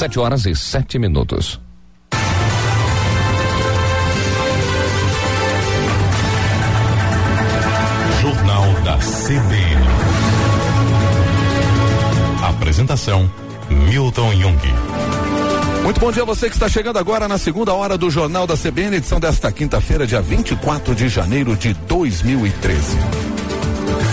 Sete horas e sete minutos. Jornal da CBN. Apresentação: Milton Jung. Muito bom dia a você que está chegando agora na segunda hora do Jornal da CBN, edição desta quinta-feira, dia 24 de janeiro de 2013.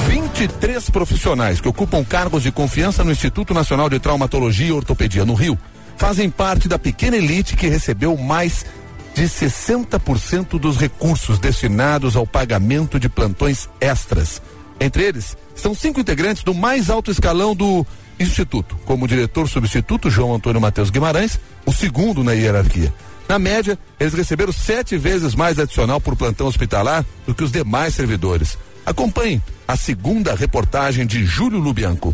23 profissionais que ocupam cargos de confiança no Instituto Nacional de Traumatologia e Ortopedia no Rio fazem parte da pequena elite que recebeu mais de 60% dos recursos destinados ao pagamento de plantões extras. Entre eles, estão cinco integrantes do mais alto escalão do Instituto, como o diretor substituto João Antônio Matheus Guimarães, o segundo na hierarquia. Na média, eles receberam sete vezes mais adicional por plantão hospitalar do que os demais servidores. Acompanhe a segunda reportagem de Júlio Lubianco.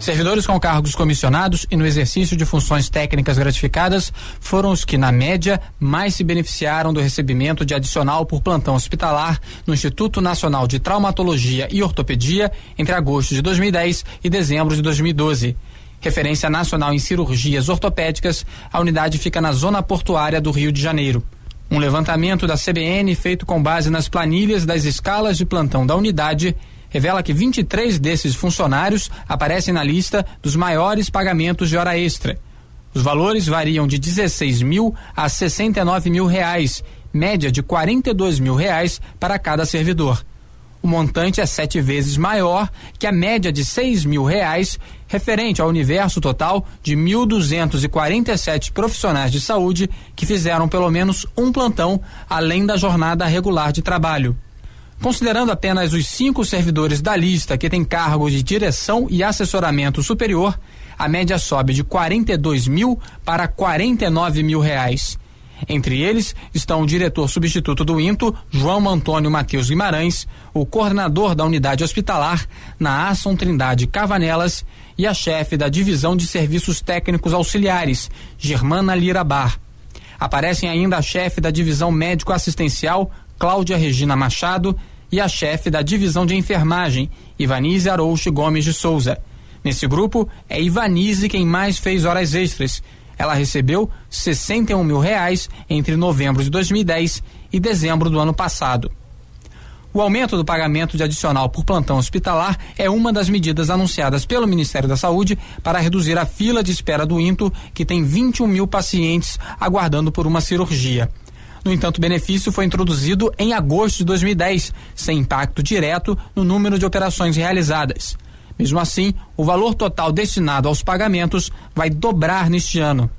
Servidores com cargos comissionados e no exercício de funções técnicas gratificadas foram os que, na média, mais se beneficiaram do recebimento de adicional por plantão hospitalar no Instituto Nacional de Traumatologia e Ortopedia entre agosto de 2010 e dezembro de 2012. Referência nacional em cirurgias ortopédicas, a unidade fica na zona portuária do Rio de Janeiro. Um levantamento da CBN feito com base nas planilhas das escalas de plantão da unidade revela que 23 desses funcionários aparecem na lista dos maiores pagamentos de hora extra. Os valores variam de 16 mil a 69 mil reais, média de 42 mil reais para cada servidor. O montante é sete vezes maior que a média de 6 mil reais, referente ao universo total de 1.247 profissionais de saúde que fizeram pelo menos um plantão além da jornada regular de trabalho. Considerando apenas os cinco servidores da lista que têm cargos de direção e assessoramento superior, a média sobe de 42 mil para 49 mil reais. Entre eles estão o diretor substituto do INTO, João Antônio Matheus Guimarães, o coordenador da unidade hospitalar, Naasson Trindade Cavanelas, e a chefe da divisão de serviços técnicos auxiliares, Germana Lira Bar. Aparecem ainda a chefe da divisão médico-assistencial, Cláudia Regina Machado, e a chefe da divisão de enfermagem, Ivanise Arouche Gomes de Souza. Nesse grupo, é Ivanise quem mais fez horas extras. Ela recebeu 61 mil reais entre novembro de 2010 e dezembro do ano passado. O aumento do pagamento de adicional por plantão hospitalar é uma das medidas anunciadas pelo Ministério da Saúde para reduzir a fila de espera do INTO, que tem 21 mil pacientes aguardando por uma cirurgia. No entanto, o benefício foi introduzido em agosto de 2010, sem impacto direto no número de operações realizadas. Mesmo assim, o valor total destinado aos pagamentos vai dobrar neste ano.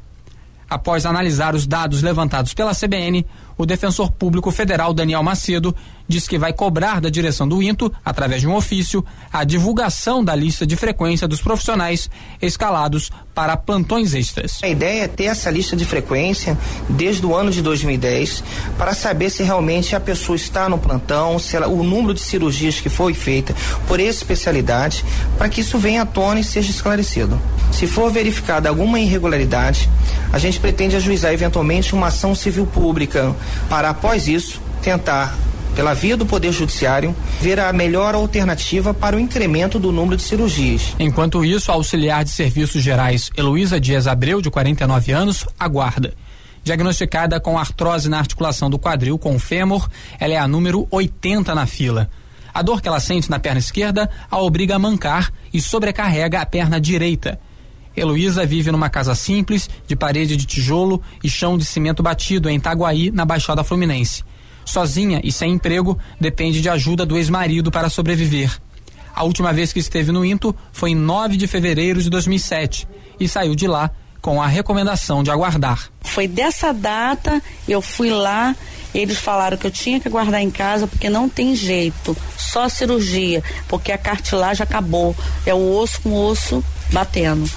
Após analisar os dados levantados pela CBN, o defensor público federal Daniel Macedo diz que vai cobrar da direção do INTO, através de um ofício, a divulgação da lista de frequência dos profissionais escalados para plantões extras. A ideia é ter essa lista de frequência desde o ano de 2010 para saber se realmente a pessoa está no plantão, se ela, o número de cirurgias que foi feita por especialidade, para que isso venha à tona e seja esclarecido. Se for verificada alguma irregularidade, a gente pretende ajuizar eventualmente uma ação civil pública para após isso tentar pela via do Poder Judiciário, ver a melhor alternativa para o incremento do número de cirurgias. Enquanto isso, a auxiliar de serviços gerais Heloísa Dias Abreu, de 49 anos, aguarda. Diagnosticada com artrose na articulação do quadril com fêmur, ela é a número 80 na fila. A dor que ela sente na perna esquerda a obriga a mancar e sobrecarrega a perna direita. Heloísa vive numa casa simples, de parede de tijolo e chão de cimento batido em Itaguaí, na Baixada Fluminense. Sozinha e sem emprego, depende de ajuda do ex-marido para sobreviver. A última vez que esteve no INTO foi em 9 de fevereiro de 2007 e saiu de lá com a recomendação de aguardar. Foi dessa data eu fui lá, eles falaram que eu tinha que aguardar em casa porque não tem jeito, só cirurgia, porque a cartilagem acabou, é o osso com osso batendo.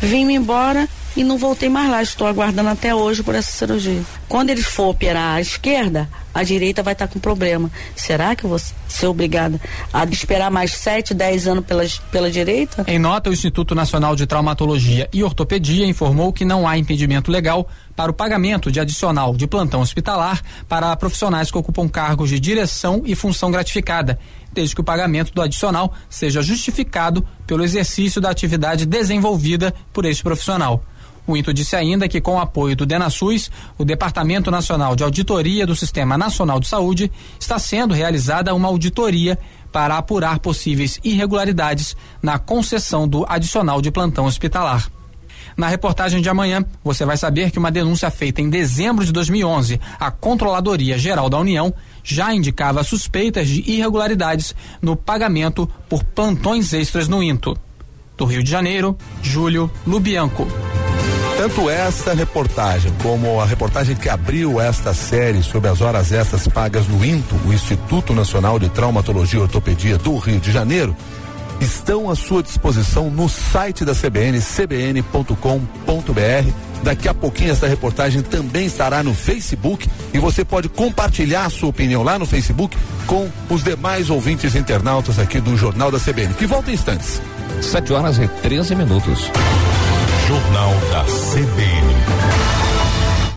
Vim-me embora e não voltei mais lá. Estou aguardando até hoje por essa cirurgia. Quando eles for operar a esquerda, a direita vai estar com problema. Será que eu vou ser obrigada a esperar mais 7, 10 anos pela, pela direita? Em nota, o Instituto Nacional de Traumatologia e Ortopedia informou que não há impedimento legal para o pagamento de adicional de plantão hospitalar para profissionais que ocupam cargos de direção e função gratificada, desde que o pagamento do adicional seja justificado pelo exercício da atividade desenvolvida por este profissional. O INTO disse ainda que, com o apoio do DenaSUS, o Departamento Nacional de Auditoria do Sistema Nacional de Saúde, está sendo realizada uma auditoria para apurar possíveis irregularidades na concessão do adicional de plantão hospitalar. Na reportagem de amanhã, você vai saber que uma denúncia feita em dezembro de 2011 à Controladoria Geral da União já indicava suspeitas de irregularidades no pagamento por plantões extras no INTO. Do Rio de Janeiro, Júlio Lubianco. Tanto esta reportagem como a reportagem que abriu esta série sobre as horas extras pagas no INTO, o Instituto Nacional de Traumatologia e Ortopedia do Rio de Janeiro, estão à sua disposição no site da CBN, cbn.com.br. Daqui a pouquinho esta reportagem também estará no Facebook e você pode compartilhar a sua opinião lá no Facebook com os demais ouvintes internautas aqui do Jornal da CBN, que volta em instantes. 7 horas e 13 minutos. Jornal da CBN.